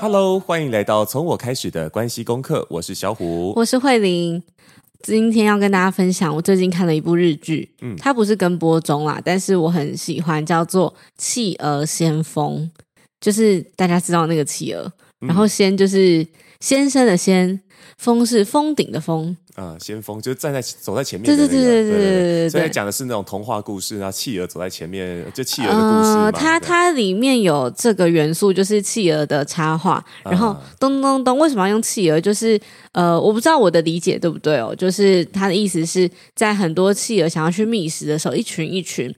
Hello，欢迎来到从我开始的关系功课。我是小虎，我是慧玲。今天要跟大家分享，我最近看了一部日剧，嗯，它不是跟播中啦，但是我很喜欢，叫做《企鹅先锋》，就是大家知道那个企鹅，然后先就是先生的先。峰是峰顶的峰，啊、嗯，先锋就是站在走在前面对对对对对对对。所以讲的是那种童话故事，然后企鹅走在前面，就企鹅的故事它它里面有这个元素，就是企鹅的插画。然后咚咚咚，为什么要用企鹅？就是呃，我不知道我的理解对不对哦。就是它的意思是在很多企鹅想要去觅食的时候，一群一群。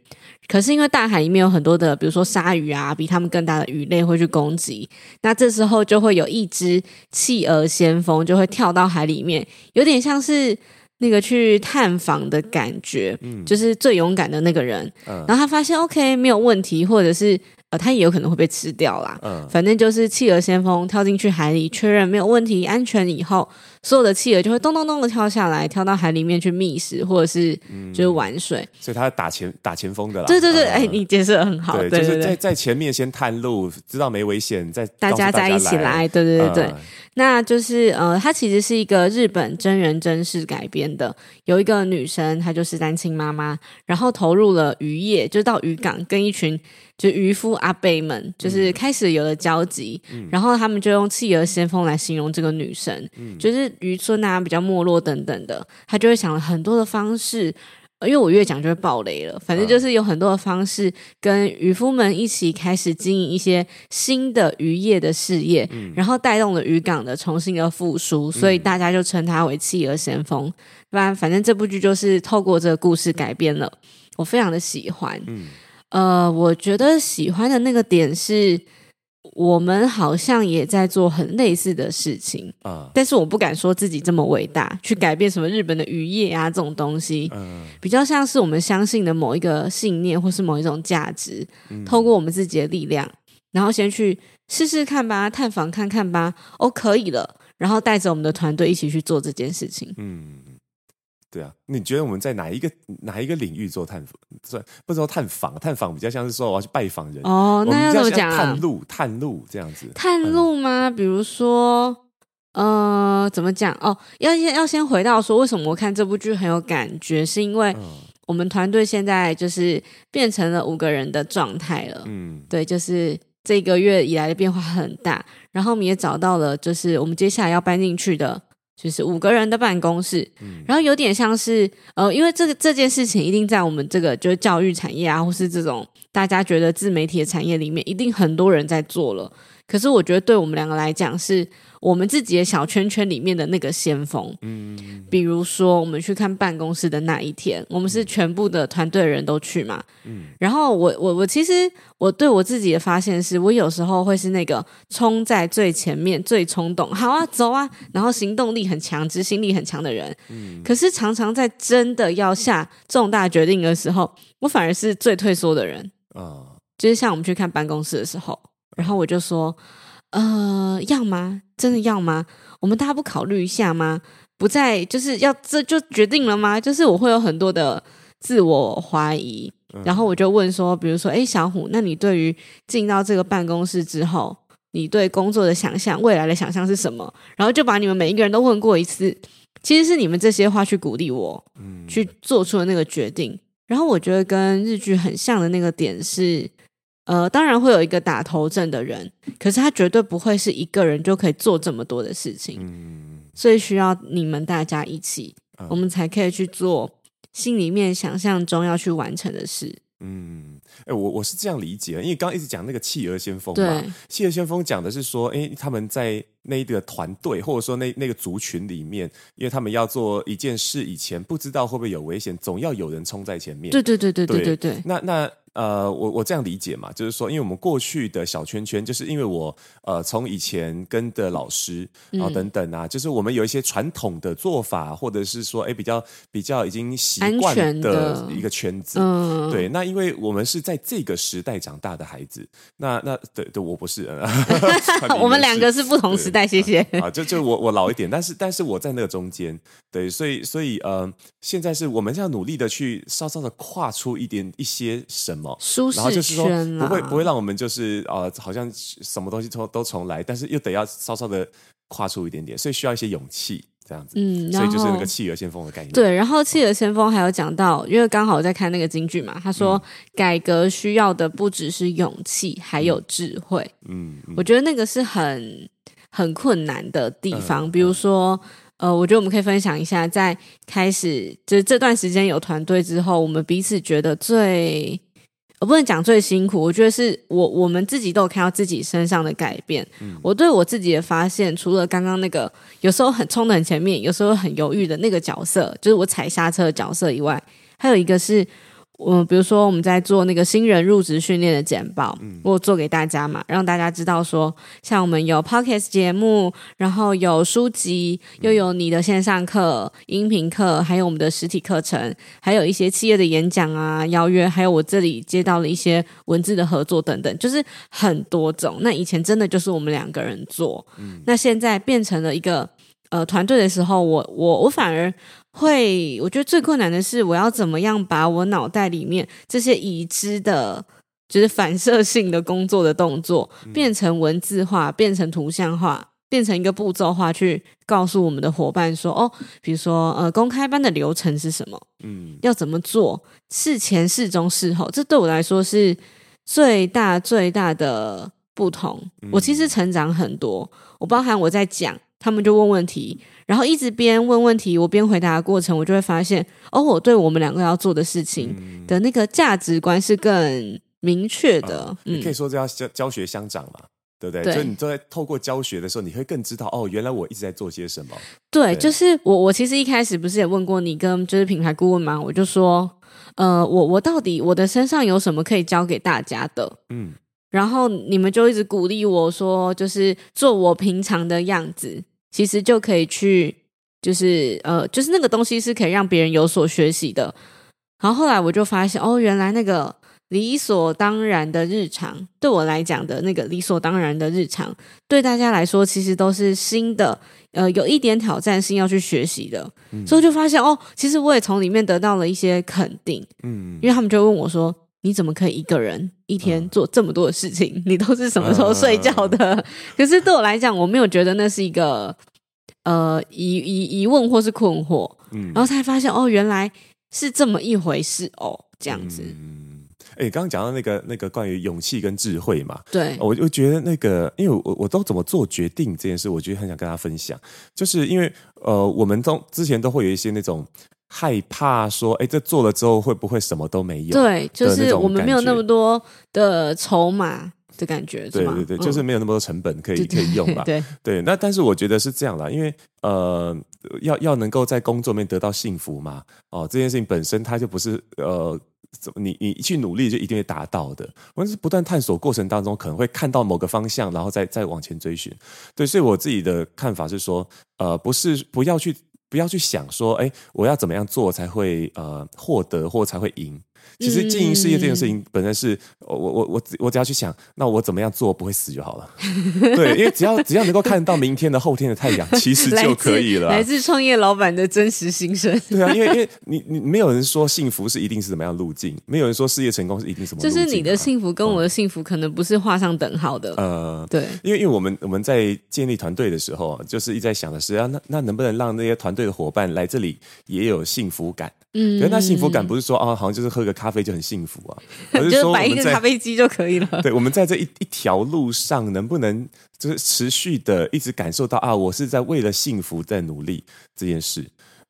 可是因为大海里面有很多的，比如说鲨鱼啊，比他们更大的鱼类会去攻击，那这时候就会有一只企鹅先锋就会跳到海里面，有点像是那个去探访的感觉，嗯，就是最勇敢的那个人，嗯，然后他发现 OK 没有问题，或者是。呃，它也有可能会被吃掉啦。嗯，反正就是企鹅先锋跳进去海里，确认没有问题、安全以后，所有的企鹅就会咚咚咚的跳下来，跳到海里面去觅食，或者是就是玩水。嗯、所以它打前打前锋的啦。对对对，哎、嗯，你解释的很好。对，就是在在前面先探路，知道没危险，再大家再一起来。对对对对，嗯、那就是呃，它其实是一个日本真人真事改编的。有一个女生，她就是单亲妈妈，然后投入了渔业，就到渔港跟一群。就渔夫阿伯们，就是开始有了交集，嗯、然后他们就用企鹅先锋来形容这个女生，嗯、就是渔村啊，比较没落等等的，他就会想了很多的方式，因为我越讲就会爆雷了，反正就是有很多的方式跟渔夫们一起开始经营一些新的渔业的事业，嗯、然后带动了渔港的重新的复苏，所以大家就称他为企鹅先锋。不然，反正这部剧就是透过这个故事改编了，我非常的喜欢。嗯呃，我觉得喜欢的那个点是，我们好像也在做很类似的事情啊，但是我不敢说自己这么伟大，去改变什么日本的渔业啊这种东西，嗯，比较像是我们相信的某一个信念或是某一种价值，透过我们自己的力量，然后先去试试看吧，探访看看吧，哦，可以了，然后带着我们的团队一起去做这件事情，嗯。对啊，你觉得我们在哪一个哪一个领域做探访？算不知道探访，探访比较像是说我要去拜访人哦。那要怎么讲啊？探路，探路这样子。探路吗？嗯、比如说，呃，怎么讲？哦，要先要先回到说，为什么我看这部剧很有感觉？是因为我们团队现在就是变成了五个人的状态了。嗯，对，就是这个月以来的变化很大。然后我们也找到了，就是我们接下来要搬进去的。就是五个人的办公室，嗯、然后有点像是呃，因为这个这件事情一定在我们这个就是教育产业啊，或是这种大家觉得自媒体的产业里面，一定很多人在做了。可是我觉得对我们两个来讲是。我们自己的小圈圈里面的那个先锋，嗯，比如说我们去看办公室的那一天，我们是全部的团队人都去嘛，嗯，然后我我我其实我对我自己的发现是，我有时候会是那个冲在最前面、最冲动，好啊，走啊，然后行动力很强、执行力很强的人，嗯，可是常常在真的要下重大决定的时候，我反而是最退缩的人。啊，就是像我们去看办公室的时候，然后我就说。呃，要吗？真的要吗？我们大家不考虑一下吗？不再就是要这就决定了吗？就是我会有很多的自我怀疑，嗯、然后我就问说，比如说，哎，小虎，那你对于进到这个办公室之后，你对工作的想象、未来的想象是什么？然后就把你们每一个人都问过一次，其实是你们这些话去鼓励我，嗯，去做出了那个决定。然后我觉得跟日剧很像的那个点是。呃，当然会有一个打头阵的人，可是他绝对不会是一个人就可以做这么多的事情，嗯，所以需要你们大家一起，嗯，我们才可以去做心里面想象中要去完成的事。嗯，哎，我我是这样理解，因为刚刚一直讲那个企鹅先锋嘛，对，企鹅先锋讲的是说，哎，他们在那一个团队或者说那那个族群里面，因为他们要做一件事以前不知道会不会有危险，总要有人冲在前面。对对对对对对对，那那。呃，我我这样理解嘛，就是说，因为我们过去的小圈圈，就是因为我呃，从以前跟的老师，然后等等啊，嗯、就是我们有一些传统的做法，或者是说，哎，比较比较已经习惯的一个圈子，嗯，对。那因为我们是在这个时代长大的孩子，那那对对，我不是，我们两个是不同时代，谢谢。啊，就就我我老一点，但是但是我在那个中间，对，所以所以呃，现在是我们要努力的去稍稍的跨出一点一些什么。么，舒适圈，然后就是说不会不会让我们就是呃好像什么东西都都重来，但是又得要稍稍的跨出一点点，所以需要一些勇气。这样子，嗯，所以就是那个企鹅先锋的概念。对，然后企鹅先锋还有讲到，因为刚好我在看那个京剧嘛，他说、嗯、改革需要的不只是勇气，还有智慧。嗯，嗯我觉得那个是很很困难的地方。嗯、比如说，呃，我觉得我们可以分享一下，在开始就是这段时间有团队之后，我们彼此觉得最。我不能讲最辛苦，我觉得是我我们自己都有看到自己身上的改变。嗯、我对我自己的发现，除了刚刚那个有时候很冲的很前面，有时候很犹豫的那个角色，就是我踩刹车的角色以外，还有一个是。我比如说我们在做那个新人入职训练的简报，嗯、我做给大家嘛，让大家知道说，像我们有 Podcast 节目，然后有书籍，又有你的线上课、音频课，还有我们的实体课程，还有一些企业的演讲啊、邀约，还有我这里接到了一些文字的合作等等，就是很多种。那以前真的就是我们两个人做，嗯、那现在变成了一个呃团队的时候，我我我反而。会，我觉得最困难的是，我要怎么样把我脑袋里面这些已知的，就是反射性的工作的动作，变成文字化，变成图像化，变成一个步骤化，去告诉我们的伙伴说，哦，比如说，呃，公开班的流程是什么？嗯，要怎么做？事前、事中、事后，这对我来说是最大最大的不同。我其实成长很多，我包含我在讲，他们就问问题。然后一直边问问题，我边回答的过程，我就会发现，哦，我对我们两个要做的事情的那个价值观是更明确的。嗯，你可以说这要教教学相长嘛，对不对？对，就你都在透过教学的时候，你会更知道，哦，原来我一直在做些什么。对，对就是我，我其实一开始不是也问过你跟就是品牌顾问吗？我就说，呃，我我到底我的身上有什么可以教给大家的？嗯，然后你们就一直鼓励我说，就是做我平常的样子。其实就可以去，就是呃，就是那个东西是可以让别人有所学习的。然后后来我就发现，哦，原来那个理所当然的日常，对我来讲的那个理所当然的日常，对大家来说其实都是新的，呃，有一点挑战性要去学习的。嗯、所以就发现，哦，其实我也从里面得到了一些肯定。嗯，因为他们就问我说。你怎么可以一个人一天做这么多的事情？嗯、你都是什么时候睡觉的？嗯、可是对我来讲，我没有觉得那是一个呃疑疑疑问或是困惑。嗯，然后才发现哦，原来是这么一回事哦，这样子。嗯，哎，刚刚讲到那个那个关于勇气跟智慧嘛，对，我就觉得那个，因为我我都怎么做决定这件事，我觉得很想跟大家分享，就是因为呃，我们都之前都会有一些那种。害怕说，哎，这做了之后会不会什么都没有？对，就是我们没有那么多的筹码的感觉，对对对，就是没有那么多成本可以可以用吧？对 对，那但是我觉得是这样啦，因为呃，要要能够在工作面得到幸福嘛，哦，这件事情本身它就不是呃，怎么你你去努力就一定会达到的，我是不断探索过程当中可能会看到某个方向，然后再再往前追寻。对，所以我自己的看法是说，呃，不是不要去。不要去想说，哎，我要怎么样做才会呃获得或才会赢。其实经营事业这件事情本身是，我我我我只要去想，那我怎么样做不会死就好了。对，因为只要只要能够看到明天的后天的太阳，其实就可以了。来自创业老板的真实心声。对啊，因为因为你你没有人说幸福是一定是怎么样路径，没有人说事业成功是一定什么路径。就是你的幸福跟我的幸福可能不是画上等号的。呃，对，因为因为我们我们在建立团队的时候，就是一直在想的是啊，那那能不能让那些团队的伙伴来这里也有幸福感？嗯，可是那幸福感不是说啊，好像就是喝个咖啡就很幸福啊，就是说摆一个咖啡机就可以了。对，我们在这一一条路上，能不能就是持续的一直感受到啊，我是在为了幸福在努力这件事。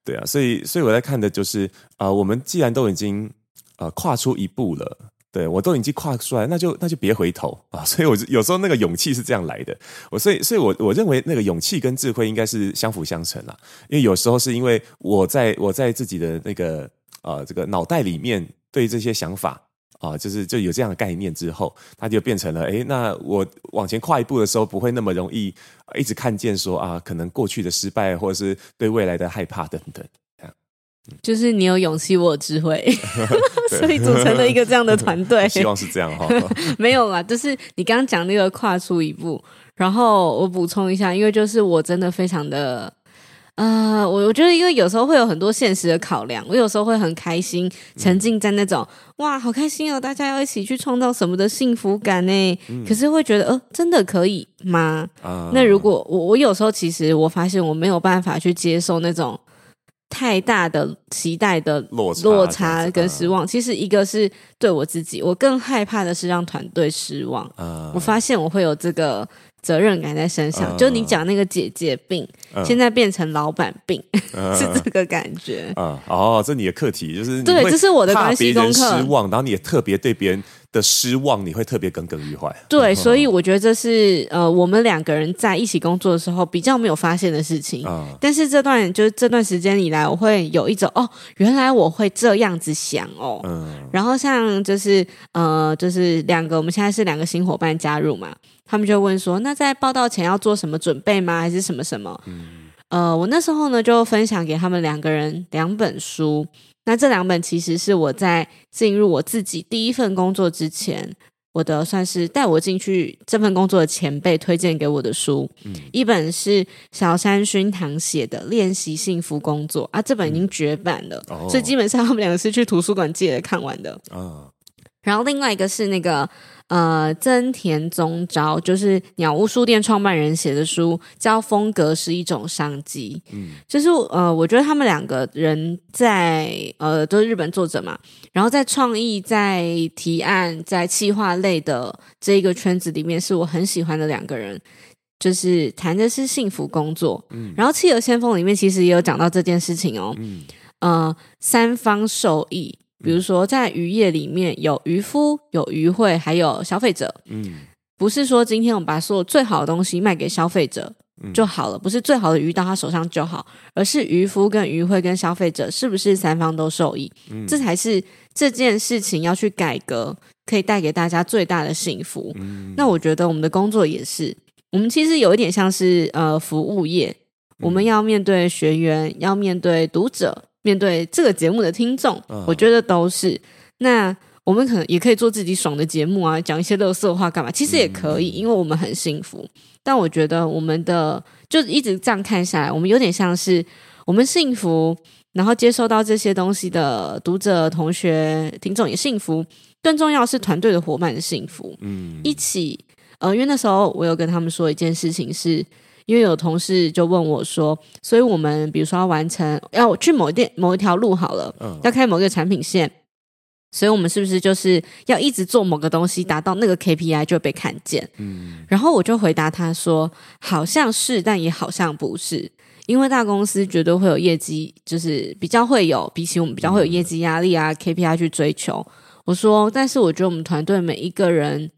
对啊，所以所以我在看的就是啊，我们既然都已经呃跨出一步了。对，我都已经跨出来，那就那就别回头啊！所以，我有时候那个勇气是这样来的。我所以，所以我我认为那个勇气跟智慧应该是相辅相成啦。因为有时候是因为我在我在自己的那个呃这个脑袋里面对这些想法啊，就是就有这样的概念之后，它就变成了哎，那我往前跨一步的时候，不会那么容易一直看见说啊，可能过去的失败或者是对未来的害怕等等。就是你有勇气，我有智慧，所以组成了一个这样的团队。希望是这样哈。没有啦，就是你刚刚讲那个跨出一步，然后我补充一下，因为就是我真的非常的呃，我我觉得，因为有时候会有很多现实的考量，我有时候会很开心，沉浸在那种、嗯、哇，好开心哦，大家要一起去创造什么的幸福感呢？嗯、可是会觉得，呃，真的可以吗？啊、那如果我我有时候其实我发现我没有办法去接受那种太大的期待的落差落差跟失望。其实一个是对我自己，我更害怕的是让团队失望。啊、我发现我会有这个。责任感在身上，uh, 就你讲那个姐姐病，uh, 现在变成老板病，uh, 是这个感觉啊。Uh, 哦，这你的课题就是对，这是我的关系功课。失望，然后你也特别对别人的失望，你会特别耿耿于怀。对，所以我觉得这是呃，我们两个人在一起工作的时候比较没有发现的事情。Uh, 但是这段就是这段时间以来，我会有一种哦，原来我会这样子想哦。Uh, 然后像就是呃，就是两个，我们现在是两个新伙伴加入嘛。他们就问说：“那在报道前要做什么准备吗？还是什么什么？”嗯、呃，我那时候呢就分享给他们两个人两本书。那这两本其实是我在进入我自己第一份工作之前，我的算是带我进去这份工作的前辈推荐给我的书。嗯、一本是小山薰堂写的《练习幸福工作》啊，这本已经绝版了，嗯、所以基本上他们两个是去图书馆借来看完的。哦、然后另外一个是那个。呃，增田宗昭就是鸟屋书店创办人写的书，叫《风格是一种商机》。嗯，就是呃，我觉得他们两个人在呃都是日本作者嘛，然后在创意、在提案、在企划类的这一个圈子里面，是我很喜欢的两个人。就是谈的是幸福工作，嗯，然后《企鹅先锋》里面其实也有讲到这件事情哦，嗯，呃，三方受益。比如说，在渔业里面有渔夫、有渔会，还有消费者。嗯，不是说今天我们把所有最好的东西卖给消费者就好了，不是最好的鱼到他手上就好，而是渔夫跟渔会跟消费者是不是三方都受益？嗯，这才是这件事情要去改革，可以带给大家最大的幸福。嗯，那我觉得我们的工作也是，我们其实有一点像是呃服务业，我们要面对学员，要面对读者。面对这个节目的听众，我觉得都是。那我们可能也可以做自己爽的节目啊，讲一些乐色话干嘛？其实也可以，因为我们很幸福。但我觉得我们的就一直这样看下来，我们有点像是我们幸福，然后接收到这些东西的读者、同学、听众也幸福。更重要是团队的伙伴的幸福。嗯，一起。呃，因为那时候我有跟他们说一件事情是。因为有同事就问我说：“所以我们比如说要完成，要去某一店某一条路好了，嗯、要开某一个产品线，所以我们是不是就是要一直做某个东西，达到那个 KPI 就被看见？”嗯，然后我就回答他说：“好像是，但也好像不是，因为大公司绝对会有业绩，就是比较会有比起我们比较会有业绩压力啊、嗯、KPI 去追求。”我说：“但是我觉得我们团队每一个人。”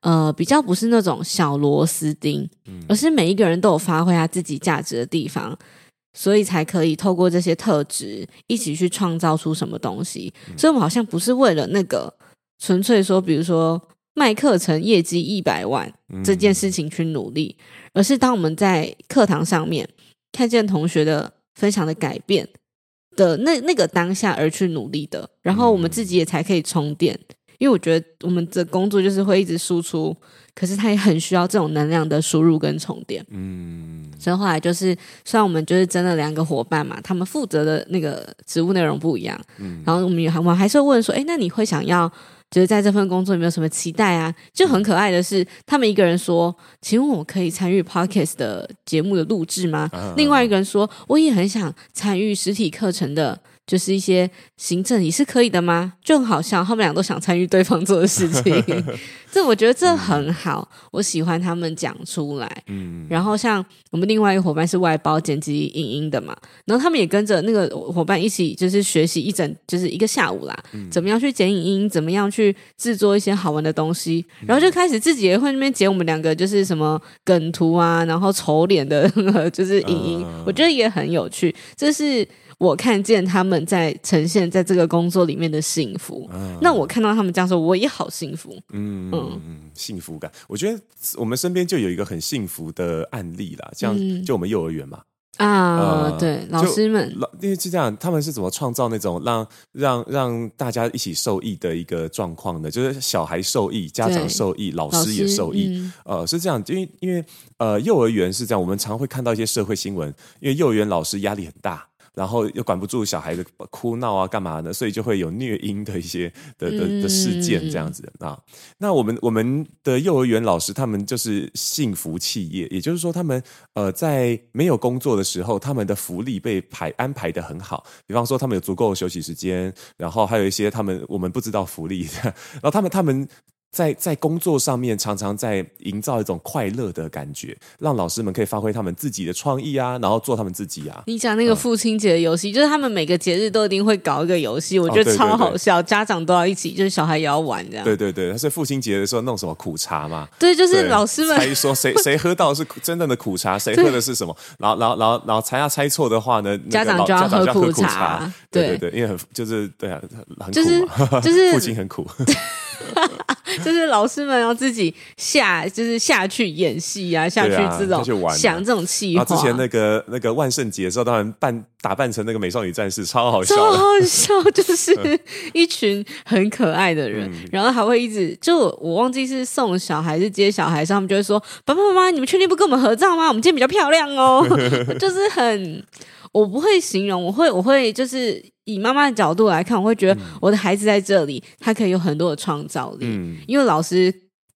呃，比较不是那种小螺丝钉，而是每一个人都有发挥他自己价值的地方，所以才可以透过这些特质一起去创造出什么东西。所以，我们好像不是为了那个纯粹说，比如说卖课程业绩一百万这件事情去努力，而是当我们在课堂上面看见同学的分享的改变的那那个当下而去努力的，然后我们自己也才可以充电。因为我觉得我们的工作就是会一直输出，可是他也很需要这种能量的输入跟充电。嗯，所以后来就是，虽然我们就是真的两个伙伴嘛，他们负责的那个职务内容不一样，嗯，然后我们也还我们还是会问说，哎，那你会想要就是在这份工作有没有什么期待啊？就很可爱的是，他们一个人说，请问我可以参与 Podcast 的节目的录制吗？啊、另外一个人说，我也很想参与实体课程的。就是一些行政也是可以的吗？就很好笑，他们俩都想参与对方做的事情，这我觉得这很好，嗯、我喜欢他们讲出来。嗯，然后像我们另外一个伙伴是外包剪辑影音的嘛，然后他们也跟着那个伙伴一起，就是学习一整就是一个下午啦，嗯、怎么样去剪影音，怎么样去制作一些好玩的东西，然后就开始自己也会那边剪我们两个就是什么梗图啊，然后丑脸的 就是影音，嗯、我觉得也很有趣，这是。我看见他们在呈现在这个工作里面的幸福，嗯、那我看到他们这样说，我也好幸福。嗯嗯，嗯幸福感。我觉得我们身边就有一个很幸福的案例啦，像就我们幼儿园嘛，啊，呃、对，老师们，老因为是这样，他们是怎么创造那种让让让大家一起受益的一个状况呢？就是小孩受益，家长受益，老师也受益。嗯、呃，是这样，因为因为呃，幼儿园是这样，我们常会看到一些社会新闻，因为幼儿园老师压力很大。然后又管不住小孩的哭闹啊，干嘛呢？所以就会有虐婴的一些的的的事件这样子啊。那我们我们的幼儿园老师他们就是幸福企业，也就是说他们呃在没有工作的时候，他们的福利被排安排的很好。比方说他们有足够的休息时间，然后还有一些他们我们不知道福利，然后他们他们。在在工作上面，常常在营造一种快乐的感觉，让老师们可以发挥他们自己的创意啊，然后做他们自己啊。你讲那个父亲节的游戏，嗯、就是他们每个节日都一定会搞一个游戏，我觉得超好笑，哦、对对对，家长都要一起，就是小孩也要玩这样。对对对，他是父亲节的时候弄什么苦茶嘛？对，就是老师们猜说谁谁喝到的是真正的苦茶，谁喝的是什么？然后然后然后然后猜要猜错的话呢，家长就要喝苦茶。对对对，因为很就是对啊，很苦嘛，就是就是 父亲很苦。就是老师们要自己下，就是下去演戏啊，下去这种想这种气话。之前那个那个万圣节的时候，当然扮打扮成那个美少女战士，超好笑，超好笑，就是一群很可爱的人，嗯、然后还会一直就我忘记是送小孩是接小孩，他们就会说：“爸爸妈妈，你们确定不跟我们合照吗？我们今天比较漂亮哦。” 就是很。我不会形容，我会我会就是以妈妈的角度来看，我会觉得我的孩子在这里，他可以有很多的创造力。嗯，因为老师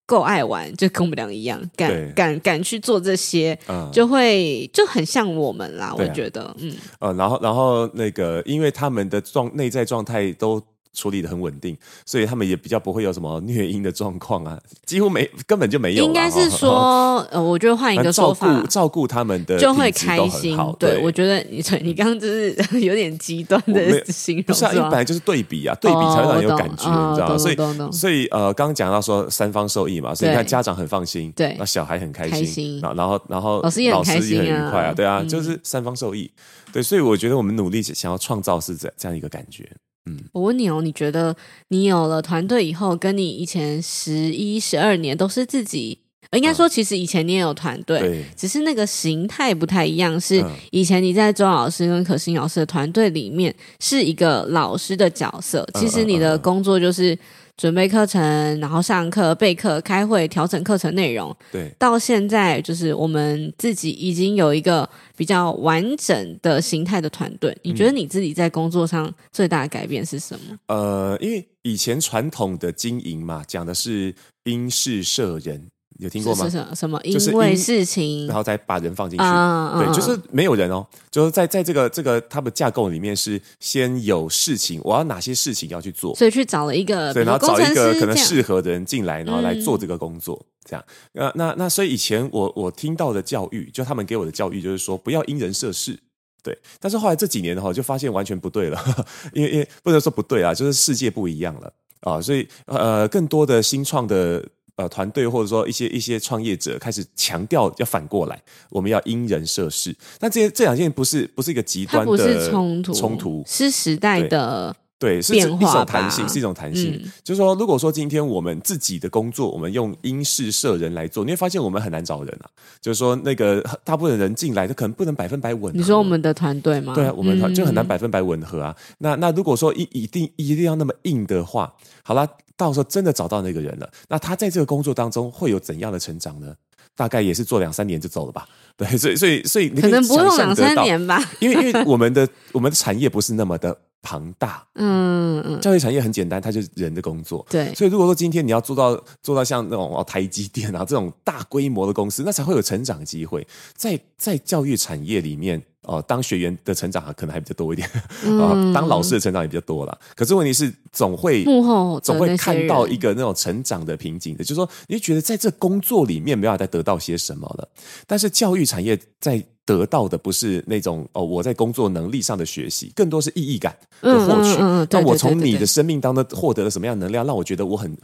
够爱玩，就跟我们俩一样，敢敢敢去做这些，嗯、就会就很像我们啦。我觉得，嗯，呃，然后然后那个，因为他们的状内在状态都。处理的很稳定，所以他们也比较不会有什么虐婴的状况啊，几乎没，根本就没有。应该是说，呃，我觉得换一个说法，照顾照顾他们的就会开心。对，我觉得你你刚刚就是 有点极端的形容，不是啊，因为本来就是对比啊，对比才会让人有感觉，你知道吗？所以所以呃，刚刚讲到说三方受益嘛，所以你看家长很放心，对，那小孩很开心，然后然后老师也很开心，很愉快啊，对啊，就是三方受益。对，所以我觉得我们努力想要创造是这这样一个感觉。嗯，我问你哦，你觉得你有了团队以后，跟你以前十一、十二年都是自己，应该说其实以前你也有团队，对，只是那个形态不太一样。是以前你在周老师跟可心老师的团队里面是一个老师的角色，其实你的工作就是。准备课程，然后上课、备课、开会、调整课程内容。对，到现在就是我们自己已经有一个比较完整的形态的团队。你觉得你自己在工作上最大的改变是什么？呃，因为以前传统的经营嘛，讲的是因事设人。有听过吗？是什么？因为事情，然后再把人放进去。对，就是没有人哦，就是在在这个这个他们架构里面是先有事情，我要哪些事情要去做，所以去找了一个，对，然后找一个可能适合的人进来，然后来做这个工作，这样。那那那，所以以前我我听到的教育，就他们给我的教育就是说，不要因人设事，对。但是后来这几年的话，就发现完全不对了，因为因为不能说不对啊，就是世界不一样了啊，所以呃，更多的新创的。呃，团队或者说一些一些创业者开始强调要反过来，我们要因人设事。那这些这两件不是不是一个极端的冲突，冲突是时代的。对，是一种弹性，是一种弹性。嗯、就是说，如果说今天我们自己的工作，我们用英式社人来做，你会发现我们很难找人啊。就是说，那个大部分人进来，他可能不能百分百吻合。你说我们的团队吗？对啊，我们团就很难百分百吻合啊。嗯、那那如果说一一定一定要那么硬的话，好了，到时候真的找到那个人了，那他在这个工作当中会有怎样的成长呢？大概也是做两三年就走了吧。对，所以所以所以你可，可能不用两三年吧，因为因为 我们的我们的产业不是那么的。庞大，嗯嗯，教育产业很简单，它就是人的工作，对，所以如果说今天你要做到做到像那种哦台积电啊这种大规模的公司，那才会有成长机会。在在教育产业里面，哦、呃，当学员的成长可能还比较多一点，啊、嗯，当老师的成长也比较多啦。可是问题是，总会幕后总会看到一个那种成长的瓶颈的，就是说，你觉得在这工作里面没办法再得到些什么了，但是教育产业在。得到的不是那种哦，我在工作能力上的学习，更多是意义感的获取。那我从你的生命当中获得了什么样的能量，让我觉得我很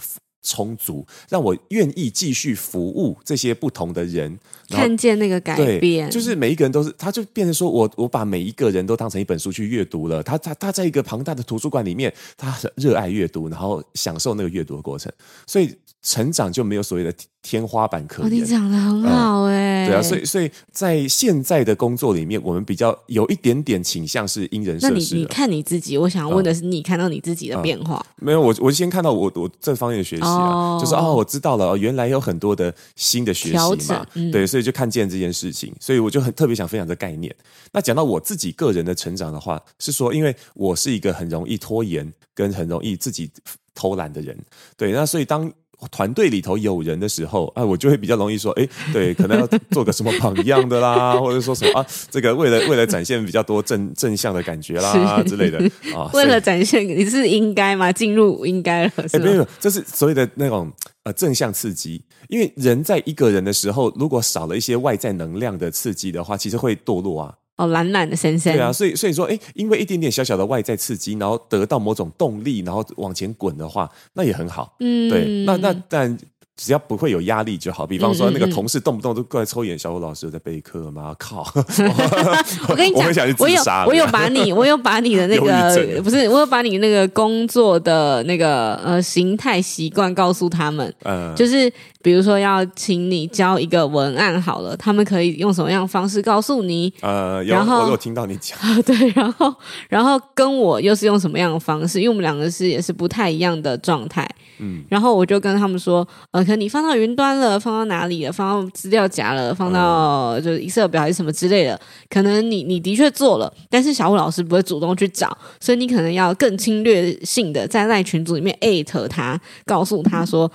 充足，让我愿意继续服务这些不同的人，看见那个改变，就是每一个人都是，他就变成说我我把每一个人都当成一本书去阅读了。他他他在一个庞大的图书馆里面，他热爱阅读，然后享受那个阅读的过程，所以成长就没有所谓的天花板可言。哦、你讲的很好哎、嗯，对啊，所以所以在现在的工作里面，我们比较有一点点倾向是因人设事。那你你看你自己，我想问的是，你看到你自己的变化？嗯嗯、没有，我我先看到我我这方面的学习啊，哦、就是哦，我知道了，原来有很多的新的学习嘛，嗯、对，所以就看见这件事情，所以我就很特别想分享这概念。那讲到我自己个人的成长的话，是说，因为我是一个很容易拖延跟很容易自己偷懒的人，对，那所以当。团队里头有人的时候，啊，我就会比较容易说，哎，对，可能要做个什么榜样的啦，或者说什么啊，这个为了为了展现比较多正正向的感觉啦之类的啊，为了展现你是应该吗？进入应该了，是？没有，这是所谓的那种呃正向刺激，因为人在一个人的时候，如果少了一些外在能量的刺激的话，其实会堕落啊。哦，懒懒的先生。对啊，所以所以说，哎，因为一点点小小的外在刺激，然后得到某种动力，然后往前滚的话，那也很好。嗯，对，那那但。只要不会有压力就好，比方说那个同事动不动都过来抽烟，小虎老师有在备课吗？靠！我跟你讲，我有我有把你，我有把你的那个不是，我有把你那个工作的那个呃形态习惯告诉他们，嗯，就是比如说要请你交一个文案好了，他们可以用什么样的方式告诉你？呃，然后我有听到你讲，对，然后然后跟我又是用什么样的方式？因为我们两个是也是不太一样的状态，嗯，然后我就跟他们说，呃。可能你放到云端了，放到哪里了？放到资料夹了，放到就是 Excel 表还是什么之类的？可能你你的确做了，但是小虎老师不会主动去找，所以你可能要更侵略性的在赖群组里面艾特他，告诉他说：“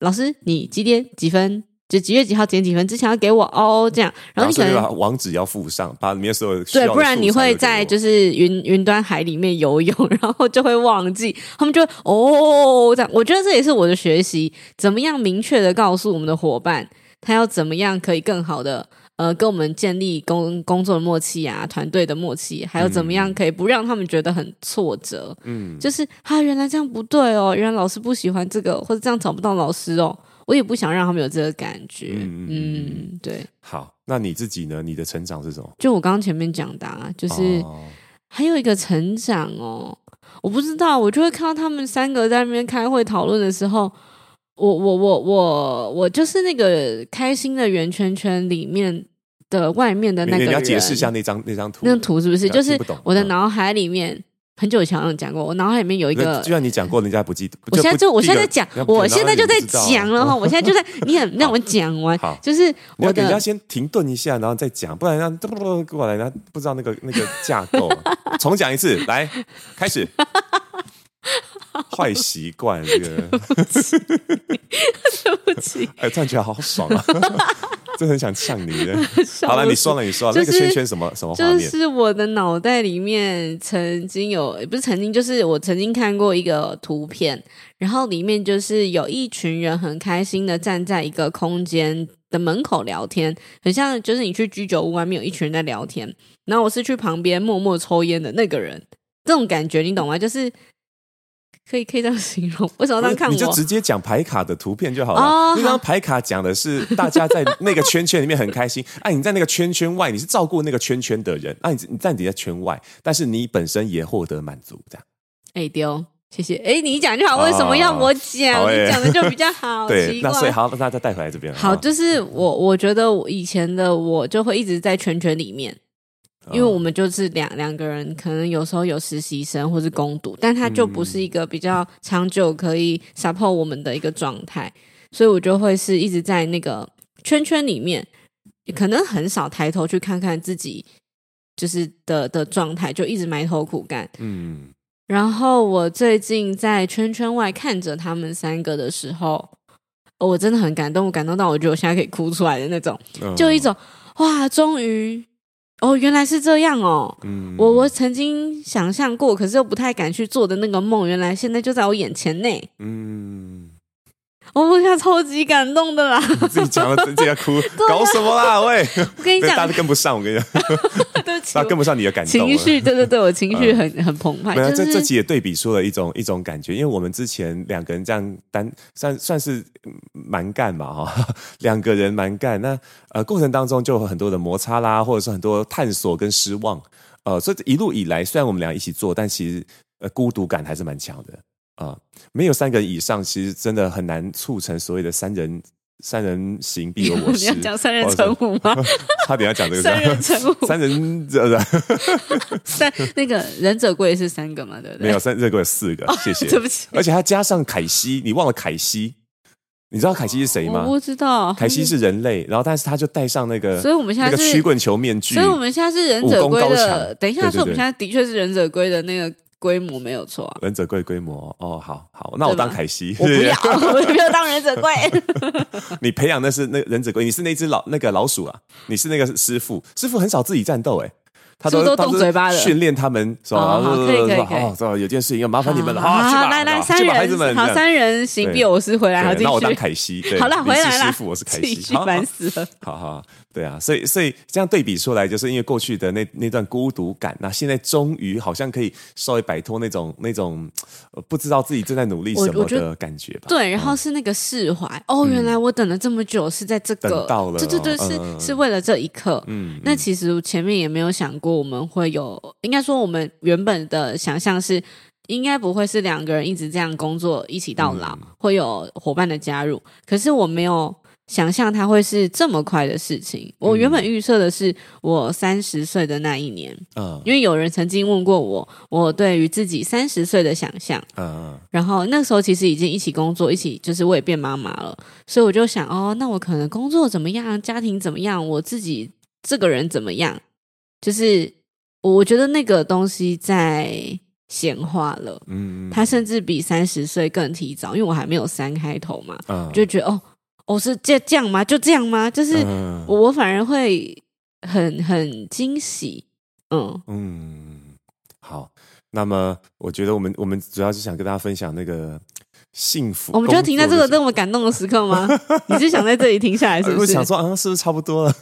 老师，你几点几分？”就几月几号几点几分之前要给我哦，这样，然后你可能把网址要附上，把里面所有对，不然你会在就是云云端海里面游泳，然后就会忘记，他们就会哦这样。我觉得这也是我的学习，怎么样明确的告诉我们的伙伴，他要怎么样可以更好的呃跟我们建立工工作的默契啊，团队的默契，还有怎么样可以不让他们觉得很挫折，嗯，就是啊原来这样不对哦，原来老师不喜欢这个，或者这样找不到老师哦。我也不想让他们有这个感觉，嗯，嗯，对。好，那你自己呢？你的成长是什么？就我刚刚前面讲的，啊，就是还有一个成长哦。我不知道，我就会看到他们三个在那边开会讨论的时候，我我我我我就是那个开心的圆圈圈里面的外面的那个人。你要解释一下那张那张图，那张图是不是？就是我的脑海里面。很久以前好像讲过，我脑海里面有一个，就像你讲过，人家不记得。我现在就我现在在讲，我现在就在讲了哈，我现在就在，你很让我讲完，就是我等一下先停顿一下，然后再讲，不然让这不过来，人家不知道那个那个架构，重讲一次，来开始。坏习惯，这个对不起，哎，突然觉得好爽啊！真的很想呛你的。好了，你说了，你说了，那个圈圈什么什么？就是我的脑袋里面曾经有，不是曾经，就是我曾经看过一个图片，然后里面就是有一群人很开心的站在一个空间的门口聊天，很像就是你去居酒屋外面有一群人在聊天，然后我是去旁边默默抽烟的那个人，这种感觉你懂吗？就是。可以可以这样形容，为什么这样看我？你就直接讲牌卡的图片就好了。那张、哦、牌卡讲的是大家在那个圈圈里面很开心。哎、啊，你在那个圈圈外，你是照顾那个圈圈的人。啊，你你站你在圈外，但是你本身也获得满足，这样。哎丢，谢谢。哎，你讲就好，为什么要我讲？哦、你讲的就比较好。对，那所以好，那大家带回来这边。好，就是我我觉得我以前的我就会一直在圈圈里面。因为我们就是两两个人，可能有时候有实习生或是攻读，但他就不是一个比较长久可以 support 我们的一个状态，所以我就会是一直在那个圈圈里面，可能很少抬头去看看自己就是的的状态，就一直埋头苦干。嗯，然后我最近在圈圈外看着他们三个的时候，我真的很感动，我感动到我觉得我现在可以哭出来的那种，就一种哇，终于。哦，原来是这样哦！嗯，我我曾经想象过，可是又不太敢去做的那个梦，原来现在就在我眼前呢。嗯，我现在超级感动的啦！自己讲了自己要哭，搞什么啦？喂，我跟你讲，大家跟不上，我跟你讲，对不起，大家跟不上你的感动。情绪，对对对，我情绪很很澎湃。没有，这这集也对比出了一种一种感觉，因为我们之前两个人这样单算算是蛮干嘛哈，两个人蛮干那。呃，过程当中就有很多的摩擦啦，或者是很多探索跟失望，呃，所以一路以来，虽然我们俩一起做，但其实呃孤独感还是蛮强的啊、呃。没有三个人以上，其实真的很难促成所谓的三人三人行必有我师。你要讲三人成虎吗？他等下讲这个。三人成虎，三人呃，三那个忍者龟是三个嘛？对不对？没有，三忍者龟有四个。谢谢，对不起。而且他加上凯西，你忘了凯西？你知道凯西是谁吗？我不知道。凯西是人类，然后但是他就戴上那个，所以我们现在是曲棍球面具。所以我们现在是忍者龟的。等一下，说我们现在的确是忍者龟的那个。规模没有错、啊，忍者龟规模哦，好好，那我当凯西，我不要，我不要当忍者龟。你培养的是那忍者龟，你是那只老那个老鼠啊，你是那个师傅，师傅很少自己战斗哎。他都都动嘴巴的，训练他们是吧？可以可以可以。哦，有件事情要麻烦你们了，好，来来，三人，好，三人行必有我师回来，好。那我当凯西，好了，回来了。师傅，我是凯西，烦死了。好好，对啊，所以所以这样对比出来，就是因为过去的那那段孤独感，那现在终于好像可以稍微摆脱那种那种不知道自己正在努力什么的感觉吧。对，然后是那个释怀。哦，原来我等了这么久是在这个，等到了，对对对，是是为了这一刻。嗯，那其实前面也没有想过我们会有。应该说，我们原本的想象是，应该不会是两个人一直这样工作，一起到老，嗯、会有伙伴的加入。可是我没有想象它会是这么快的事情。我原本预设的是我三十岁的那一年，嗯，因为有人曾经问过我，我对于自己三十岁的想象，嗯，然后那时候其实已经一起工作，一起就是我也变妈妈了，所以我就想，哦，那我可能工作怎么样，家庭怎么样，我自己这个人怎么样，就是。我觉得那个东西在显化了，嗯，他甚至比三十岁更提早，因为我还没有三开头嘛，嗯，就觉得哦，哦是这这样吗？就这样吗？就是我反而会很很惊喜，嗯嗯，好，那么我觉得我们我们主要是想跟大家分享那个。幸福，我们就停在这个这么感动的时刻吗？你是想在这里停下来，是不是？我想说，啊，是不是差不多了？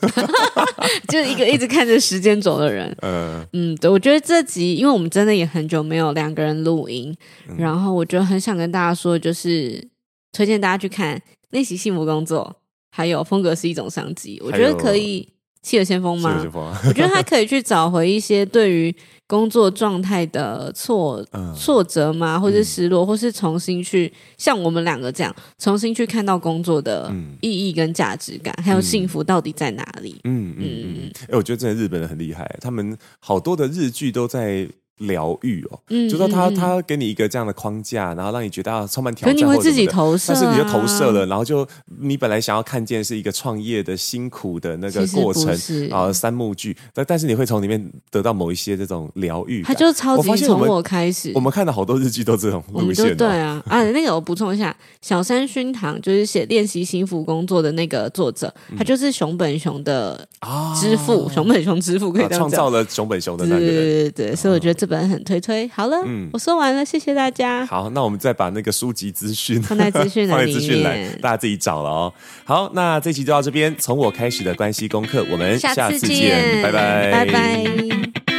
就是一个一直看着时间走的人。嗯嗯，对，我觉得这集，因为我们真的也很久没有两个人录音，嗯、然后我觉得很想跟大家说，就是推荐大家去看《练习幸福工作》，还有《风格是一种商机》，我觉得可以。企鹅先锋吗？先锋我觉得他可以去找回一些对于工作状态的挫、嗯、挫折嘛，或是失落，嗯、或是重新去像我们两个这样，重新去看到工作的意义跟价值感，嗯、还有幸福到底在哪里？嗯嗯嗯。哎、欸，我觉得真的日本人很厉害，他们好多的日剧都在。疗愈哦，嗯、就说他他给你一个这样的框架，然后让你觉得啊充满挑战，你会自己投射、啊，但是你就投射了，然后就你本来想要看见是一个创业的辛苦的那个过程啊，三幕剧，但但是你会从里面得到某一些这种疗愈，他就超级从我开始，我们看了好多日剧都这种路线，对啊。啊，那个我补充一下，小山薰堂就是写练习幸福工作的那个作者，他就是熊本熊的之父，熊本熊之父可以创造了熊本熊的那个，对对对，所以我觉得这本很推推。好了，嗯，我说完了，谢谢大家。好，那我们再把那个书籍资讯放在资讯栏里面，放在资讯栏，大家自己找了哦。好，那这期就到这边，从我开始的关系功课，我们下次见，拜拜，拜拜。